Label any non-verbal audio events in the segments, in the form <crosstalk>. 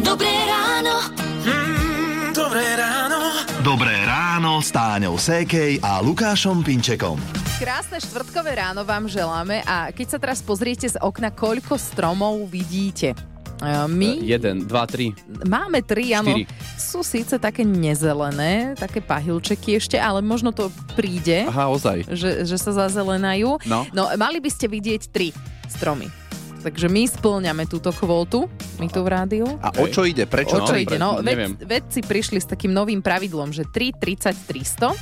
Dobré ráno. Mm, dobré ráno. Dobré ráno s Táňou Sékej a Lukášom Pinčekom. Krásne štvrtkové ráno vám želáme a keď sa teraz pozriete z okna, koľko stromov vidíte? E, My Jeden, dva, tri. máme tri, áno. štyri. Sú síce také nezelené, také pahylčeky ešte, ale možno to príde, Aha, ozaj. že, že sa zazelenajú. No. no, mali by ste vidieť tri stromy. Takže my splňame túto kvótu, my tu v rádiu. A o čo ide? Prečo? O čo No, ide? No, neviem. ved, vedci prišli s takým novým pravidlom, že 3, 30, 300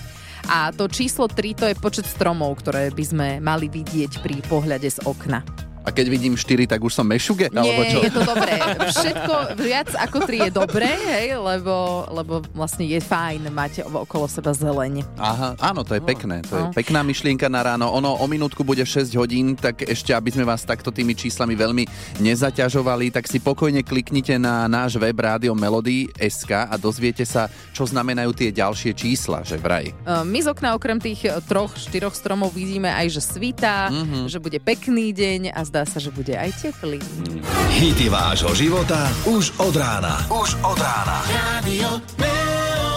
a to číslo 3 to je počet stromov, ktoré by sme mali vidieť pri pohľade z okna. A keď vidím štyri, tak už som mešuge? Alebo Nie, čo? je to dobré. Všetko viac ako 3 je dobré, hej, lebo, lebo vlastne je fajn mať okolo seba zeleň. Aha, áno, to je pekné. To je No. pekná myšlienka na ráno. Ono o minútku bude 6 hodín, tak ešte, aby sme vás takto tými číslami veľmi nezaťažovali, tak si pokojne kliknite na náš web Rádio Melody SK a dozviete sa, čo znamenajú tie ďalšie čísla, že vraj. Uh, My z okna okrem tých troch, štyroch stromov vidíme aj, že svítá, Mhm. že bude pekný deň a zdá sa, že bude aj teplý. Hity vášho života už od rána. Už od rána. Radio.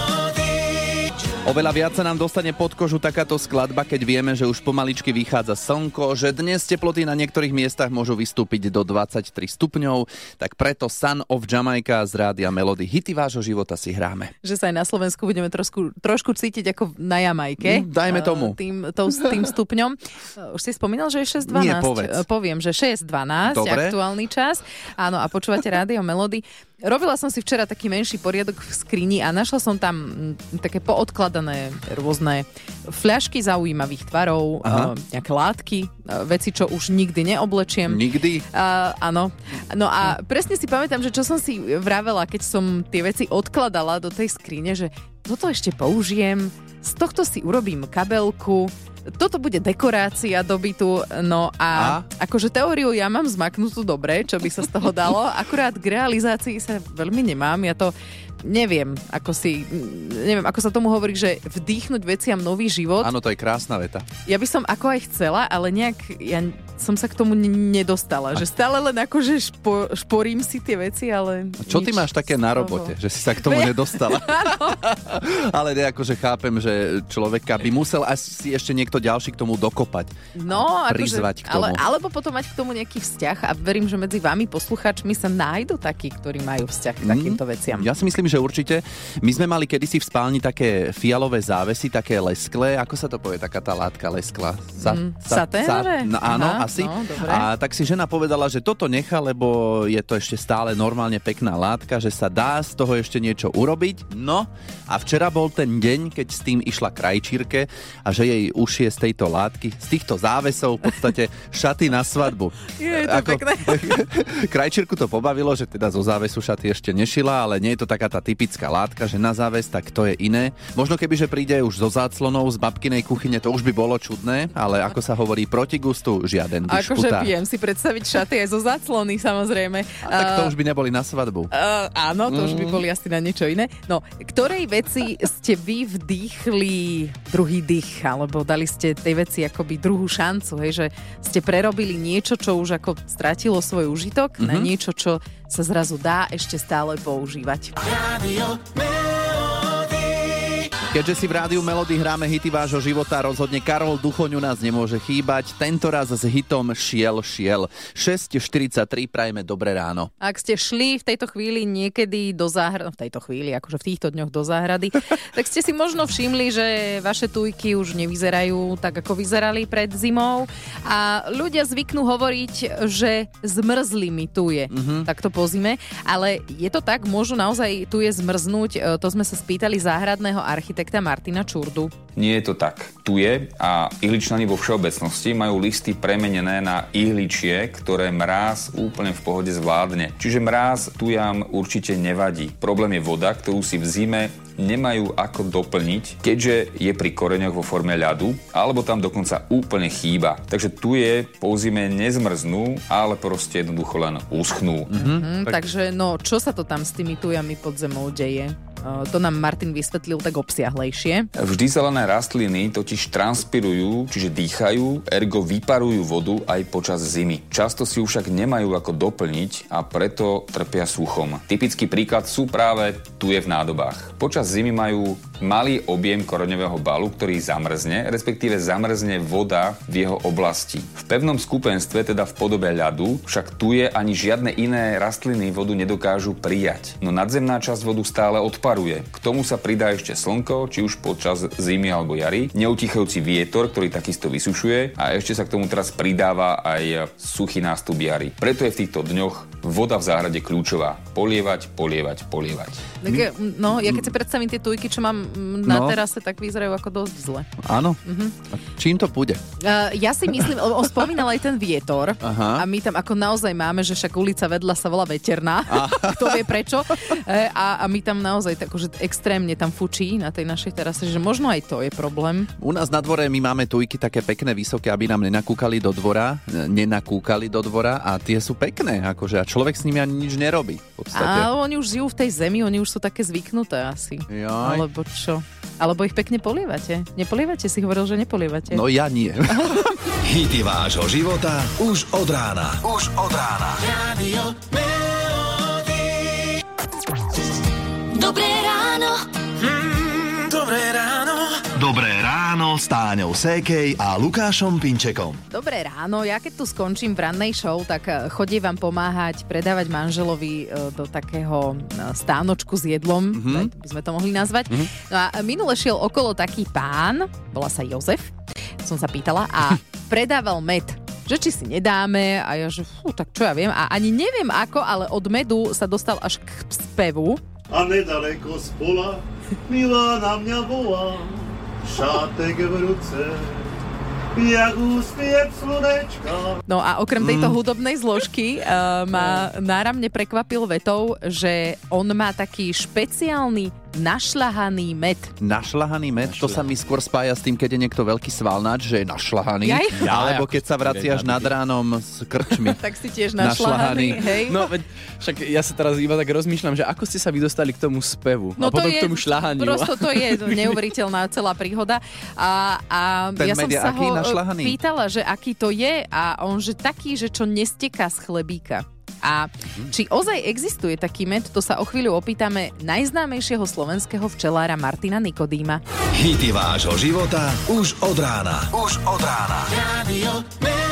Oveľa viac sa nám dostane pod kožu takáto skladba, keď vieme, že už pomaličky vychádza slnko, že dnes teploty na niektorých miestach môžu vystúpiť do 23 stupňov, tak preto Sun of Jamaica z rádia Melody hity vášho života si hráme. že sa aj na Slovensku budeme trošku, trošku cítiť ako na Jamajke. Mm, dajme Eh, tomu. Tým, to, tým stupňom. Eh, Už si spomínal, že je 6.12. Nie, povedz. Eh, Poviem, že 6.12, Dobre. aktuálny čas. Áno, a počúvate rádio Melody. Robila som si včera taký menší poriadok v skrini a našla som tam mm, také poodkladané rôzne fľašky zaujímavých tvarov, Aha. eh, nejaké látky, eh, veci, čo už nikdy neoblečiem. Nikdy? Uh, áno. No a presne si pamätám, že čo som si vravela, keď som tie veci odkladala do tej skrine, že toto ešte použijem, z tohto si urobím kabelku, toto bude dekorácia do bytu, no a, A? akože teóriu ja mám zmaknutú dobre, čo by sa z toho dalo, <laughs> akurát k realizácii sa veľmi nemám, ja to neviem, ako si, neviem, ako sa tomu hovorí, že vdýchnuť veciam nový život. Áno, to je krásna veta. Ja by som ako aj chcela, ale nejak ja som sa k tomu n- nedostala. Že stále len akože špo, šporím si tie veci, ale... A čo ty máš také na robote, že si sa k tomu <laughs> nedostala? <laughs> Ale ne, akože chápem, že človeka by musel asi ešte niekto ďalší k tomu dokopať. No, akože, prizvať k ale, tomu. alebo potom mať k tomu nejaký vzťah a verím, že medzi vami poslucháčmi sa nájdú takí, ktorí majú vzťah k takýmto veciam. Ja si myslím, že určite. My sme mali kedysi v spálni také fialové závesy, také lesklé. Ako sa to povie, taká tá látka lesklá? Sa, Mm, saténové? no, áno, Aha, asi. no, dobre. a tak si žena povedala, že toto nechá, lebo je to ešte stále normálne pekná látka, že sa dá z toho ešte niečo urobiť. No a včera bol ten deň, keď s tým išla krajčírke a že jej ušie z tejto látky, z týchto závesov v podstate <laughs> šaty na svadbu. Je to pekné. <laughs> Krajčírku to pobavilo, že teda zo závesu šaty ešte nešila, ale nie je to taká tá typická látka, že na záves, tak to je iné. Možno keby, že príde už zo záclonou z babkinej kuchyne, to už by bolo čudné, ale ako sa hovorí, proti gustu žiaden Akože dišputá. viem si predstaviť šaty aj zo záclony, samozrejme. A tak to už by neboli na svadbu. Uh, áno, to Mm. už by boli asi na niečo iné. No, ktorej veci ste vy vdýchli druhý dých, alebo dali ste tej veci akoby druhú šancu, hej, že ste prerobili niečo, čo už ako stratilo svoj užitok mm-hmm. na Mhm. niečo, čo sa zrazu dá ešte stále používať. Radio. Keďže si v rádiu Melody hráme hity vášho života, rozhodne Karol Duchoňu nás nemôže chýbať. Tento raz s hitom Šiel, šiel. 6.43 prajeme dobré ráno. Ak ste šli v tejto chvíli niekedy do záhrady, v tejto chvíli, akože v týchto dňoch do záhrady, <laughs> tak ste si možno všimli, že vaše tujky už nevyzerajú tak, ako vyzerali pred zimou a ľudia zvyknú hovoriť, že zmrzli mi tuje, mm-hmm. takto po zime, ale je to tak, môžu naozaj tuje zmrznúť, E, to sme sa spýtali záhradného architekta Martina Čurdu. Nie je to tak. Tu je a ihličnani vo všeobecnosti majú listy premenené na ihličie, ktoré mráz úplne v pohode zvládne. Čiže mráz tujam určite nevadí. Problém je voda, ktorú si v zime nemajú ako doplniť, keďže je pri koreňoch vo forme ľadu, alebo tam dokonca úplne chýba. Takže tu je po zime nezmrznú, ale proste jednoducho len uschnú. Hm, takže no, čo sa to tam s tými tujami pod zemou deje? Uh, to nám Martin vysvetlil tak obsiahlejšie. Vždy zelené rastliny totiž transpirujú, čiže dýchajú, ergo vyparujú vodu aj počas zimy. Často si ju však nemajú ako doplniť a preto trpia suchom. Typický príklad sú práve tu je v nádobách. Počas zimy majú malý objem koreňového balu, ktorý zamrzne, respektíve zamrzne voda v jeho oblasti. V pevnom skupenstve, teda v podobe ľadu, však tu je ani žiadne iné rastliny vodu nedokážu prijať. No nadzemná časť vodu stále odparuje. K tomu sa pridá ešte slnko, či už počas zimy alebo jary, neutichajúci vietor, ktorý takisto vysušuje a ešte sa k tomu teraz pridáva aj suchý nástup jary. Preto je v týchto dňoch voda v záhrade kľúčová. Polievať, polievať, polievať. Tak, no, ja keď si predstavím tie tujky, čo mám na No. terase, tak vyzerajú ako dosť zle. Áno. Mhm. A čím to bude? Uh, ja si myslím, lebo on spomínal aj ten vietor Aha. a my tam ako naozaj máme, že však ulica vedľa sa volá Veterná, <laughs> kto vie prečo. E, a, a my tam naozaj tak, že extrémne tam fučí na tej našej terase, že možno aj to je problém. U nás na dvore my máme tujky také pekné, vysoké, aby nám nenakúkali do dvora, e, nenakúkali do dvora a tie sú pekné, akože a človek s nimi ani nič nerobí. V podstate. A oni už žijú v tej zemi, oni už sú také zvyknuté asi. Jaj. Alebo čo? Alebo ich pekne polievate. Nepolievate? Si hovoril, že nepolievate. No ja nie. <laughs> Hity vášho života už od rána. Už od rána. Radio. Dobré ráno. Ráno s Táňou Sékej a Lukášom Pinčekom. Dobré ráno, ja keď tu skončím v rannej show, tak eh, chodím vám pomáhať predávať manželovi eh, do takého eh, stánočku s jedlom, mm-hmm. by sme to mohli nazvať. Mm-hmm. No a minule šiel okolo taký pán, volá sa Jozef, som sa pýtala, a <laughs> predával med že či si nedáme a ja, že fú, tak čo ja viem a ani neviem ako, ale od medu sa dostal až k spevu. a nedaleko z pola milá na mňa volá, šátek v ruce, jak úspiev slnečka. No a okrem tejto hudobnej zložky uh, ma náramne prekvapil vetou, že on má taký špeciálny našľahaný med. Našľahaný med, to sa mi skôr spája s tým, keď je niekto veľký svalnač, že je našľahaný. Jaj. Alebo keď sa vraciaš nad ránom s krčmi. <laughs> Tak si tiež Našľahaný. našľahaný, hej? No, veď, však ja sa teraz iba tak rozmýšľam, že ako ste sa vy dostali k tomu spevu No a potom k tomu šľahaniu. Prosto to je <laughs> neuveriteľná celá príhoda. A, a Ten ja som je sa aký ho e, našľahaný? pýtala, že aký to je a on, že taký, že čo nesteká z chlebíka. A či ozaj existuje taký med, to sa o chvíľu opýtame najznámejšieho slovenského včelára Martina Nikodýma. Hity vášho života už od rána. Už od rána. Radio.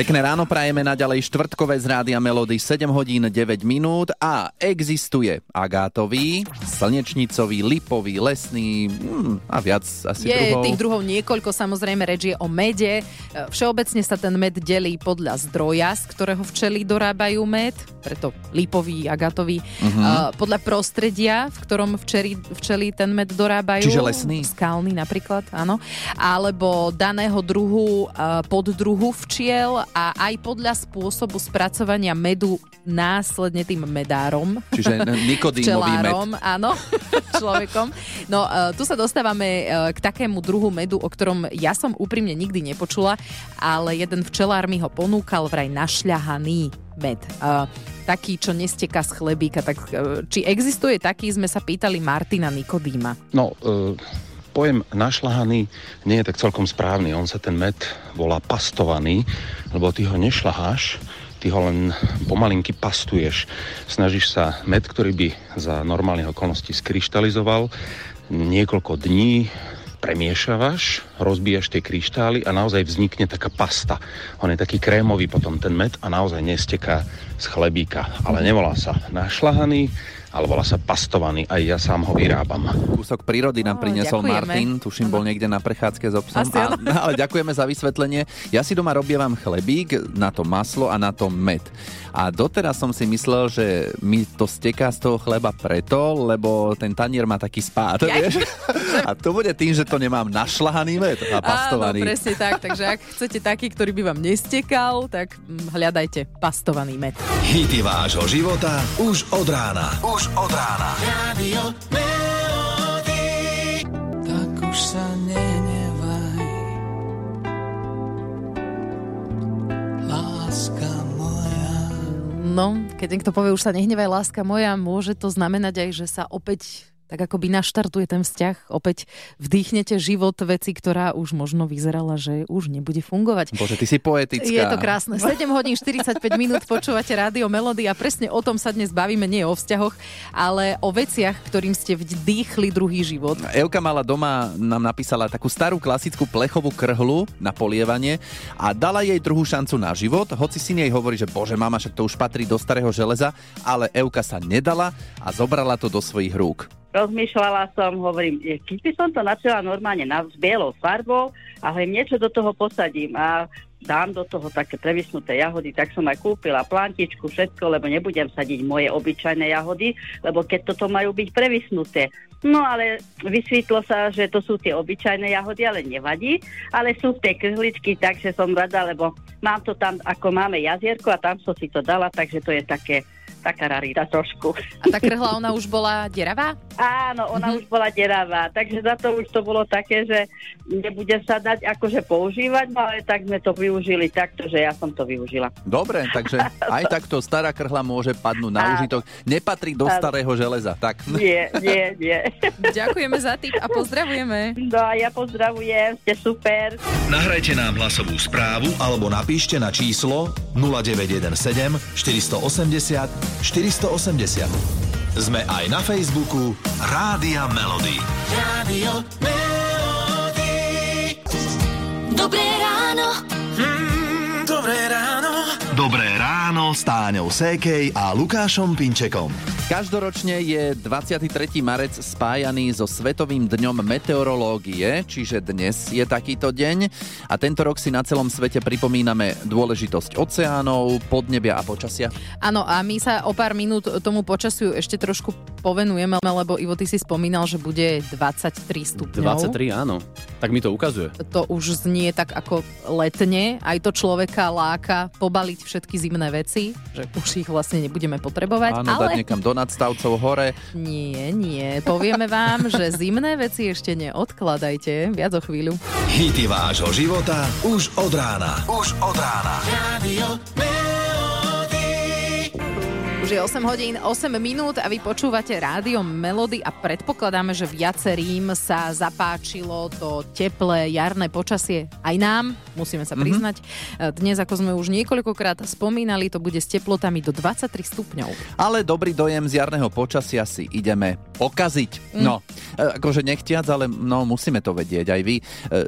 Pekné ráno prajeme naďalej štvrtkové z Rádia Melody 7 hodín 9 minút a existuje agátový, slnečnicový, lipový, lesný hmm, a viac asi Je druhov. tých druhov niekoľko, samozrejme reč je o mede. E, Všeobecne sa ten med delí podľa zdroja, z ktorého včely dorábajú med, preto lípový, agatový. Mhm. Uh, podľa prostredia, v ktorom včeli, včely ten med dorábajú. Čiže lesný? Skalný napríklad, áno. Alebo daného druhu, uh, poddruhu včiel a aj podľa spôsobu spracovania medu následne tým medárom. Čiže <laughs> nikodímový med. Áno, <laughs> človekom. No, uh, tu sa dostávame uh, k takému druhu medu, o ktorom ja som úprimne nikdy nepočula, ale jeden včelár mi ho ponúkal vraj našľahaný med. Uh, taký, čo nesteká z chlebíka. Tak, uh, či existuje taký, sme sa pýtali Martina Nikodýma. No, e, pojem našľahaný nie je tak celkom správny. On sa ten med volá pastovaný, lebo ty ho nešľaháš, ty ho len pomalinky pastuješ. Snažíš sa med, ktorý by za normálnych okolností skryštalizoval, niekoľko dní premiešavaš, rozbíjaš tie kryštály a naozaj vznikne taká pasta. On je taký krémový potom ten med a naozaj nesteká z chlebíka. Ale nevolá sa našľahaný, ale volá sa pastovaný. Aj ja sám ho vyrábam. Kúsok prírody nám priniesol ďakujeme. Martin, tuším, bol niekde na prechádzke s obsom. Asi A, <laughs> ale ďakujeme za vysvetlenie. Ja si doma robievam chlebík, na to maslo a na to med. A doteraz som si myslel, že mi to steká z toho chleba preto, lebo ten tanier má taký spád, Jaj. vieš? <laughs> A to bude tým, že to nemám našľahaný med a pastovaný. Áno, presne tak. Takže ak chcete taký, ktorý by vám nestekal, tak mm, hľadajte pastovaný med. Hity vášho života už od rána. Už od rána. Radio Melody. Tak už sa nehnevaj. Láska moja. No, keď niekto povie, už sa nehnevaj láska moja, môže to znamenať aj, že sa opäť tak akoby naštartuje ten vzťah, opäť vdýchnete život veci, ktorá už možno vyzerala, že už nebude fungovať. Bože, ty si poetická. Je to krásne. 7 hodín 45 minút počúvate rádio Melody a presne o tom sa dnes bavíme, nie o vzťahoch, ale o veciach, ktorým ste vdýchli druhý život. Euka mala doma, nám napísala takú starú klasickú plechovú krhlu na polievanie a dala jej druhú šancu na život, hoci syn jej hovorí, že bože mama, však to už patrí do starého železa, ale Euka sa nedala a zobrala to do svojich rúk. Rozmýšľala som, hovorím, keď by som to načala normálne na, s bielou farbou a hovorím, niečo do toho posadím a dám do toho také previsnuté jahody, tak som aj kúpila plantičku, všetko, lebo nebudem sadiť moje obyčajné jahody, lebo keď toto majú byť previsnuté. No ale vysvetlo sa, že to sú tie obyčajné jahody, ale nevadí, ale sú tej krhličky, takže som rada, lebo mám to tam, ako máme jazierko a tam som si to dala, takže to je také taká rarita trošku. A tá krhla, ona už bola deravá? Áno, ona Mhm. už bola deravá, takže za to už to bolo také, že nebude sa dať akože používať, no ale tak sme to využili takto, že ja som to využila. Dobre, takže <laughs> aj takto stará krhla môže padnúť na užitok. Nepatrí do Áno. starého železa. Tak. Nie, nie, nie. <laughs> Ďakujeme za tip a pozdravujeme. No a ja pozdravujem, ste super. Nahrajte nám hlasovú správu alebo napíšte na číslo 0917 480 480. Sme aj na Facebooku Rádia Melody. Rádio Melody. Dobré ráno. Mm, dobré ráno. Dobré ráno s Táňou Sékej a Lukášom Pinčekom. Každoročne je 23. marec spájaný so Svetovým dňom meteorológie, čiže dnes je takýto deň a tento rok si na celom svete pripomíname dôležitosť oceánov, podnebia a počasia. Áno, a my sa o pár minút tomu počasiu ešte trošku povenujeme, lebo Ivo, ty si spomínal, že bude 23 stupňov. 23, áno. Tak mi to ukazuje. To už znie tak ako letne, aj to človeka láka pobaliť všetky zimné veci, že už ich vlastne nebudeme potrebovať, Áno, dať ale niekam do nadstavcov hore. nie, nie. Povieme vám, že zimné veci ešte neodkladajte. Viac o chvíľu. Hity vášho života už od rána. Už od rána. Melody. Už je 8 hodín, 8 minút a vy počúvate rádio Melody a predpokladáme, že viacerým sa zapáčilo to teplé jarné počasie aj nám, musíme sa priznať. Dnes, ako sme už niekoľkokrát spomínali, to bude s teplotami do 23 stupňov. Ale dobrý dojem z jarného počasia si ideme pokaziť. No, e, akože nechtiac, ale no, musíme to vedieť aj vy. E,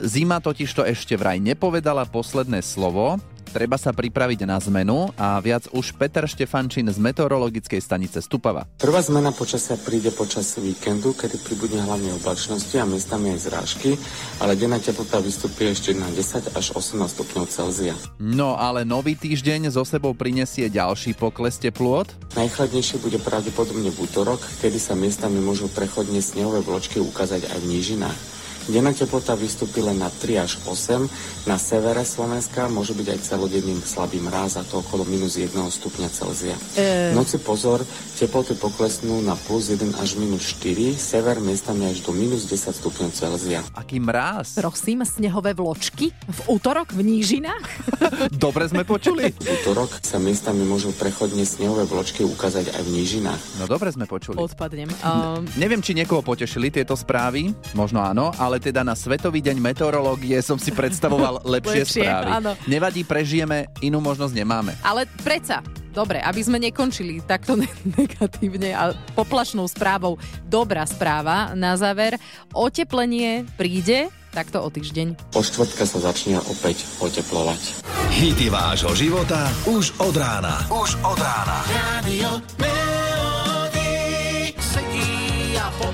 Zima totiž to ešte vraj nepovedala posledné slovo. Treba sa pripraviť na zmenu a viac už Peter Štefančín z meteorologickej stanice Stupava. Prvá zmena počasia príde počas víkendu, kedy pribudne hlavne oblačnosti a miestami aj zrážky, ale denná teplota vystupí ešte na 10 až 18 stupňov Celzia. No ale nový týždeň zo sebou prinesie ďalší pokles teplôt. Najchladnejšie bude pravdepodobne v útorok, kedy sa miestami môžu prechodne snehové vločky ukázať aj v nížinách. Denná teplota vystúpi len na 3 až 8, na severe Slovenska môže byť aj celodenným slabý mráz a to okolo minus 1 stupňa Celzia. E, noci pozor, teploty poklesnú na plus 1 až minus 4, sever miestami až do minus 10 stupňov Celzia. Aký mráz. prosím, snehové vločky v útorok v nížinách? <laughs> Dobre sme počuli. V útorok sa miestami môžu prechodne snehové vločky ukázať aj v nížinách. No dobre sme počuli. Odpadnem. Um, Neviem, či niekoho potešili tieto správy, možno áno, ale teda na Svetový deň meteorológie som si predstavoval <laughs> lepšie, Lepšie, správy. áno. Nevadí, prežijeme, inú možnosť nemáme. Ale predsa, dobre, aby sme nekončili takto <laughs> ne- negatívne a poplašnou správou, dobrá správa na záver. Oteplenie príde takto o týždeň. Po štvrtka sa začne opäť oteplovať. Hity vášho života už od rána. Už od rána. Rádio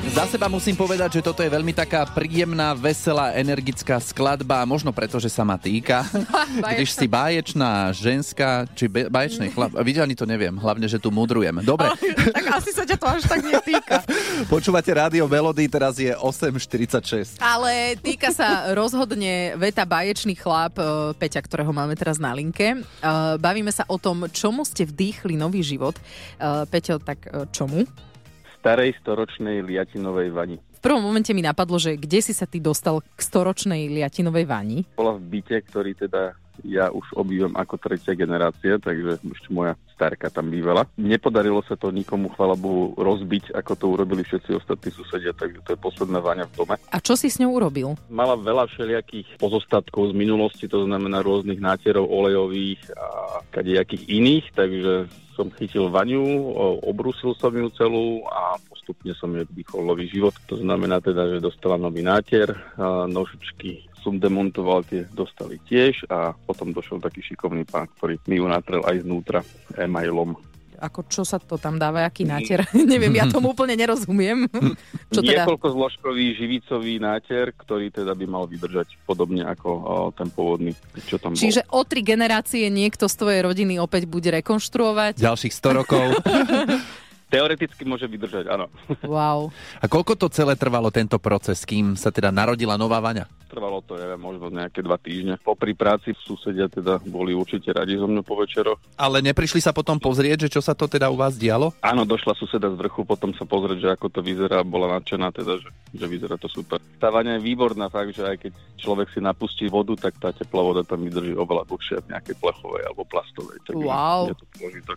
Za seba musím povedať, že toto je veľmi taká príjemná, veselá, energická skladba, možno preto, že sa ma týka. <laughs> Když si báječná ženská, či be- báječný chlap, vidíš, ani to neviem, hlavne, že tu mudrujem. Dobre, tak asi sa ťa to až tak netýka. <laughs> počúvate rádio Melody, teraz je 8.46. Ale týka sa rozhodne veta baječný chlap e, Peťa, ktorého máme teraz na linke. E, Bavíme sa o tom, čomu ste vdýchli nový život. E, Peťo, tak čomu? Starej storočnej liatinovej vani. V prvom momente mi napadlo, že kde si sa ty dostal k storočnej liatinovej vani? Bola v byte, ktorý teda ja už obývam ako tretia generácia, takže ešte moja starka tam bývala. Nepodarilo sa to nikomu, chvala Bohu, rozbiť, ako to urobili všetci ostatní susedia, takže to je posledná váňa v dome. A čo si s ňou urobil? Mala veľa všelijakých pozostatkov z minulosti, to znamená rôznych nátierov olejových a kadejakých iných, takže som chytil vaňu, obrusil som ju celú a postupne som jej vdýchol nový život. To znamená teda, že dostala nový nátier, nožičky som demontoval, tie dostali tiež a potom došiel taký šikovný pán, ktorý mi ju natrel aj znútra e-mailom. Ako čo sa to tam dáva, aký nátier? <laughs> Neviem, ja tomu úplne nerozumiem. <laughs> čo teda? Niekoľko zložkový živicový nátier, ktorý teda by mal vydržať podobne ako o, ten pôvodný, čo tam bol. Čiže o tri generácie niekto z tvojej rodiny opäť bude rekonštruovať? Ďalších 100 rokov. <laughs> Teoreticky môže vydržať, áno. Wow. A koľko to celé trvalo, tento proces, kým sa teda narodila nová vaňa? Trvalo to, neviem, možno nejaké dva týždne. Popri práci susedia teda boli určite radi so mnou po večeroch. Ale neprišli sa potom pozrieť, že čo sa to teda u vás dialo? Áno, došla suseda z vrchu, potom sa pozrieť, že ako to vyzerá, bola nadšená teda, že, že vyzerá to super. Tá vaňa je výborná, fakt, že aj keď človek si napustí vodu, tak tá teplá voda tam vydrží oveľa dlhšie v nejakej plechovej alebo plastovej. Takže Wow. Je to.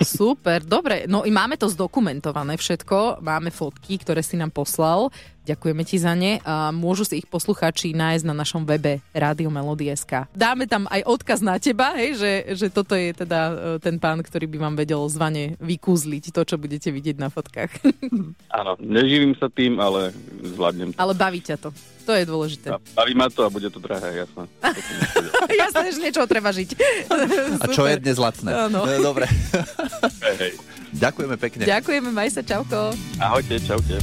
Super, dobre. No i máme to zdokumentované všetko, máme fotky, ktoré si nám poslal. Ďakujeme ti za ne. A môžu si ich poslucháči nájsť na našom webe Rádio Melody.sk. Dáme tam aj odkaz na teba, hej, že, že toto je teda e, ten pán, ktorý by vám vedel zvane vykúzliť to, čo budete vidieť na fotkách. <laughs> Áno, neživím sa tým, ale zvládnem to. Ale baví ťa to. To je dôležité. Baví ma to a bude to drahé, jasné. <laughs> Jasné, že niečo treba žiť. A čo je dnes lacné? Áno. E, Dobre. Hej, hej. Ďakujeme pekne. Ďakujeme, maj sa, čauko. Ahojte, čaute.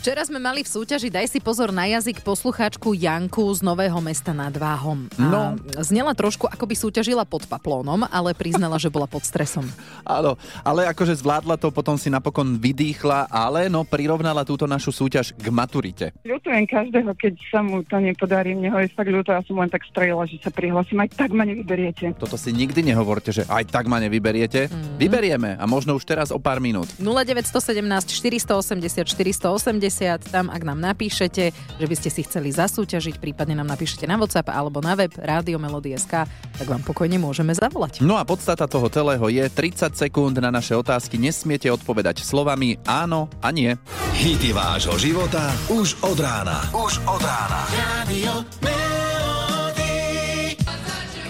Včera sme mali v súťaži Daj si pozor na jazyk poslucháčku Janku z Nového mesta nad Váhom. A No. Znela trošku, ako by súťažila pod paplónom, ale priznala, že bola pod stresom. <laughs> Áno, ale akože zvládla to, potom si napokon vydýchla, ale no prirovnala túto našu súťaž k maturite. Ľutujem každého, keď sa mu to nepodarí. Mne ho je fakt ľúto, ja som len tak strelila, že sa prihlasím. Aj tak ma nevyberiete. Toto si nikdy nehovorte, že aj tak ma nevyberiete. Mhm. Vyberieme a možno už teraz o pár minút. 0917 480 480, tam ak nám napíšete, že by ste si chceli zasúťažiť, prípadne nám napíšete na WhatsApp alebo na web Rádio Melody.sk, tak vám pokojne môžeme zavolať. No a podstata toho celého je 30 sekúnd na naše otázky. Nesmiete odpovedať slovami áno a nie. Hity vášho života už od rána. Už od rána. Radio.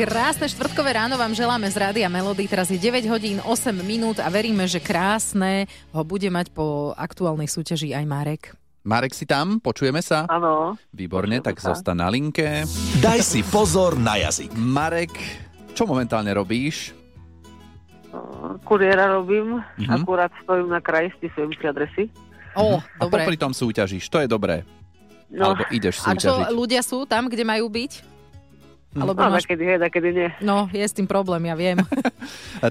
Krásne štvrtkové ráno vám želáme z Rádia Melody. Teraz je 9 hodín 8 minút a veríme, že krásne ho bude mať po aktuálnej súťaži aj Marek. Marek si tam? Počujeme sa? Áno. Výborne, tak zostan na linke. Daj si pozor na jazyk. Marek, čo momentálne robíš? Kuriéra robím, Mhm. akurát stojím na kraji, spisujem si adresy. Ó, A dobre. popri tom súťažíš, to je dobré. No. Alebo ideš A čo, súťažiť. ľudia sú tam, kde majú byť? Alebo No, máš... kedy hej, kedy nie. No, je s tým problém, ja viem.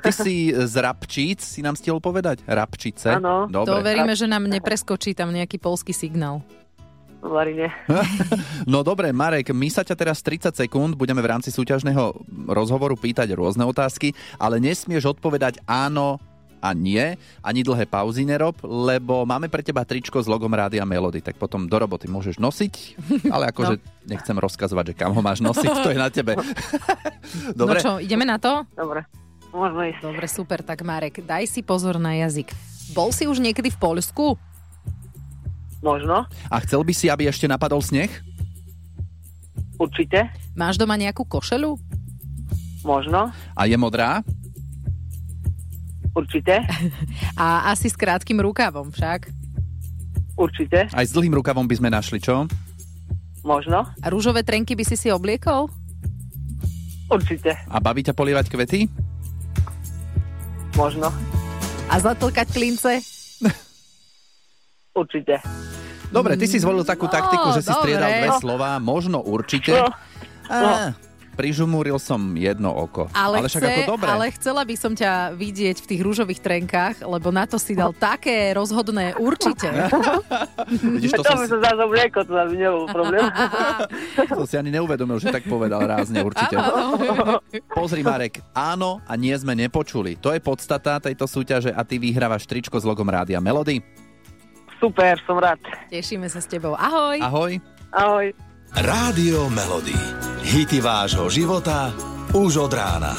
Ty si z Rabčíc, si nám stihol povedať? Rabčice? Áno. Dobre. To veríme, že nám nepreskočí tam nejaký polský signál. Varine. <laughs> No dobre, Marek, my sa ťa teraz 30 sekúnd budeme v rámci súťažného rozhovoru pýtať rôzne otázky, ale nesmieš odpovedať áno a nie, ani dlhé pauzy nerob, lebo máme pre teba tričko s logom Rádia Melody, tak potom do roboty môžeš nosiť, ale akože nechcem rozkazovať, že kam ho máš nosiť, to je na tebe. <laughs> Dobre? No čo, ideme na to? Dobre. Môžeme ísť. Dobre, super, tak Marek, daj si pozor na jazyk. Bol si už niekedy v Poľsku? Možno. A chcel by si, aby ešte napadol sneh? Určite. Máš doma nejakú košelu? Možno. A je modrá? Určite. <laughs> A asi s krátkým rukavom však? Určite. Aj s dlhým rukavom by sme našli, čo? Možno. A rúžové trenky by si si obliekol? Určite. A baví ťa polievať kvety? Možno. A zatlkať klince? Určite. Dobre, ty si zvolil takú No, taktiku, že si dobre. striedal dve slova, možno určite. No. Á, prižumúril som jedno oko. Ale, však chce, ako dobre. ale chcela by som ťa vidieť v tých rúžových trenkách, lebo na to si dal také rozhodné určite. <laughs> Vidíš, to to som by si, som zase obliekol, to by nebol problém. <laughs> to si ani neuvedomil, že tak povedal rázne určite. Pozri, Marek, áno a nie sme nepočuli. To je podstata tejto súťaže a ty vyhrávaš tričko s logom Rádia Melody. Super, som rád. Tešíme sa s tebou. Ahoj. Ahoj. Ahoj. Rádio Melody. Hity vášho života už od rána.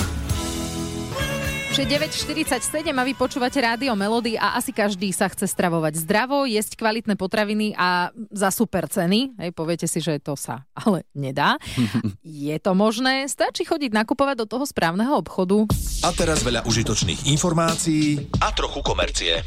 Už je 9.47 a vy počúvate rádio Melody a asi každý sa chce stravovať zdravo, jesť kvalitné potraviny a za super ceny. Hej, poviete si, že to sa ale nedá. <laughs> je to možné? Stačí chodiť nakupovať do toho správneho obchodu. A teraz veľa užitočných informácií a trochu komercie.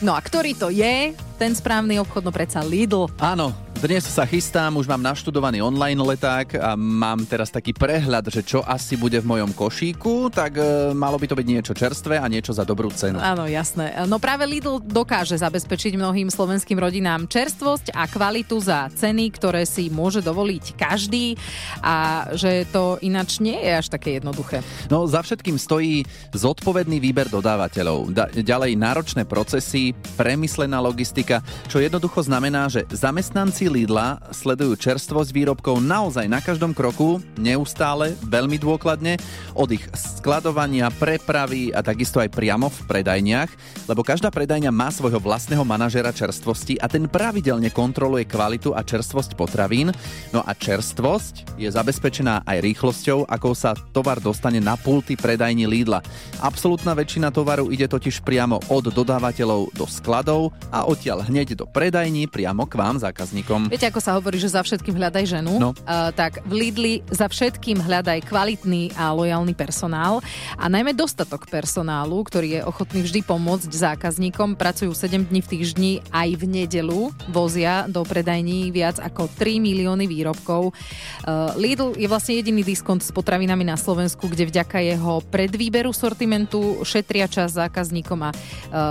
No a ktorý to je? Ten správny obchod, no predsa Lidl. Áno, dnes sa chystám, už mám naštudovaný online leták a mám teraz taký prehľad, že čo asi bude v mojom košíku, tak e, malo by to byť niečo čerstvé a niečo za dobrú cenu. Áno, jasné. No práve Lidl dokáže zabezpečiť mnohým slovenským rodinám čerstvosť a kvalitu za ceny, ktoré si môže dovoliť každý a že to ináč nie je až také jednoduché. No za všetkým stojí zodpovedný výber dodávateľov, da- ďalej náročné procesy, premyslená logistika, čo jednoducho znamená, že zamestnanci Lidla sledujú čerstvosť výrobkov naozaj na každom kroku, neustále, veľmi dôkladne, od ich skladovania, prepravy a takisto aj priamo v predajniach, lebo každá predajňa má svojho vlastného manažera čerstvosti a ten pravidelne kontroluje kvalitu a čerstvosť potravín. No a čerstvosť je zabezpečená aj rýchlosťou, akou sa tovar dostane na pulty predajní Lidla. Absolutná väčšina tovaru ide totiž priamo od dodávateľov do skladov a odtiaľ hneď do predajní priamo k vám, zákazníkom. Viete, ako sa hovorí, že za všetkým hľadaj ženu? No. Uh, tak v Lidli za všetkým hľadaj kvalitný a lojálny personál a najmä dostatok personálu, ktorý je ochotný vždy pomôcť zákazníkom. Pracujú 7 dní v týždni aj v nedelu. Vozia do predajní viac ako 3 milióny výrobkov. Uh, Lidl je vlastne jediný diskont s potravinami na Slovensku, kde vďaka jeho predvýberu sortimentu šetria čas zákazníkom a uh,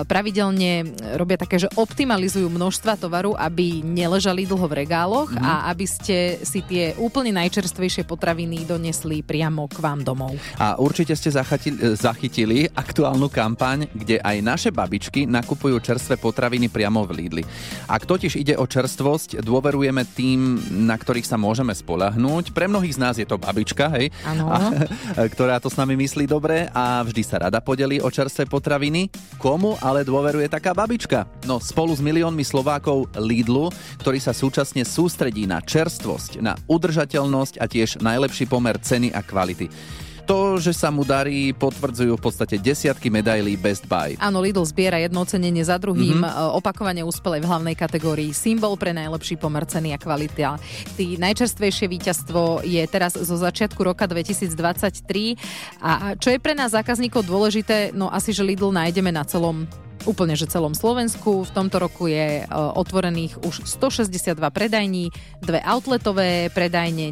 pravidelne robia také, že optimalizujú množstva tovaru, aby neležali dlho v regáloch Mhm. a aby ste si tie úplne najčerstvejšie potraviny donesli priamo k vám domov. A určite ste zachytili, zachytili aktuálnu kampaň, kde aj naše babičky nakupujú čerstvé potraviny priamo v Lidli. Ak totiž ide o čerstvosť, dôverujeme tým, na ktorých sa môžeme spolahnúť. Pre mnohých z nás je to babička, hej, a, <laughs> ktorá to s nami myslí dobre a vždy sa rada podelí o čerstvé potraviny. Komu ale dôveruje taká babička? No spolu s miliónmi Slovákov Lidlu, ktorý sa súčasne sústredí na čerstvosť, na udržateľnosť a tiež najlepší pomer ceny a kvality. To, že sa mu darí, potvrdzujú v podstate desiatky medailí Best Buy. Áno, Lidl zbiera jedno ocenenie za druhým, Mhm. mm-hmm. opakovane úspele v hlavnej kategórii symbol pre najlepší pomer ceny a kvalita. Tý najčerstvejšie víťazstvo je teraz zo začiatku roka 2023 a čo je pre nás zákazníkov dôležité, no asi, že Lidl nájdeme na celom úplne, že celom Slovensku. V tomto roku je e, otvorených už 162 predajní, dve outletové predajne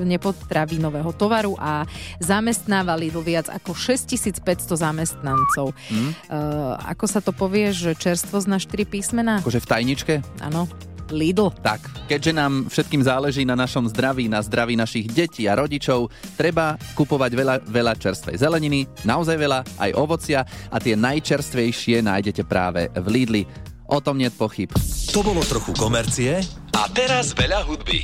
nepotravinového tovaru a zamestnáva Lidl viac ako 6500 zamestnancov. Hm? Uh, ako sa to povie, že čerstvosť na 4 písmená? Akože v tajničke? Áno. Lidl. Tak, keďže nám všetkým záleží na našom zdraví, na zdraví našich detí a rodičov, treba kupovať veľa, veľa čerstvej zeleniny, naozaj veľa, aj ovocia a tie najčerstvejšie nájdete práve v Lidli. O tom nie pochyb. To bolo trochu komercie a teraz veľa hudby.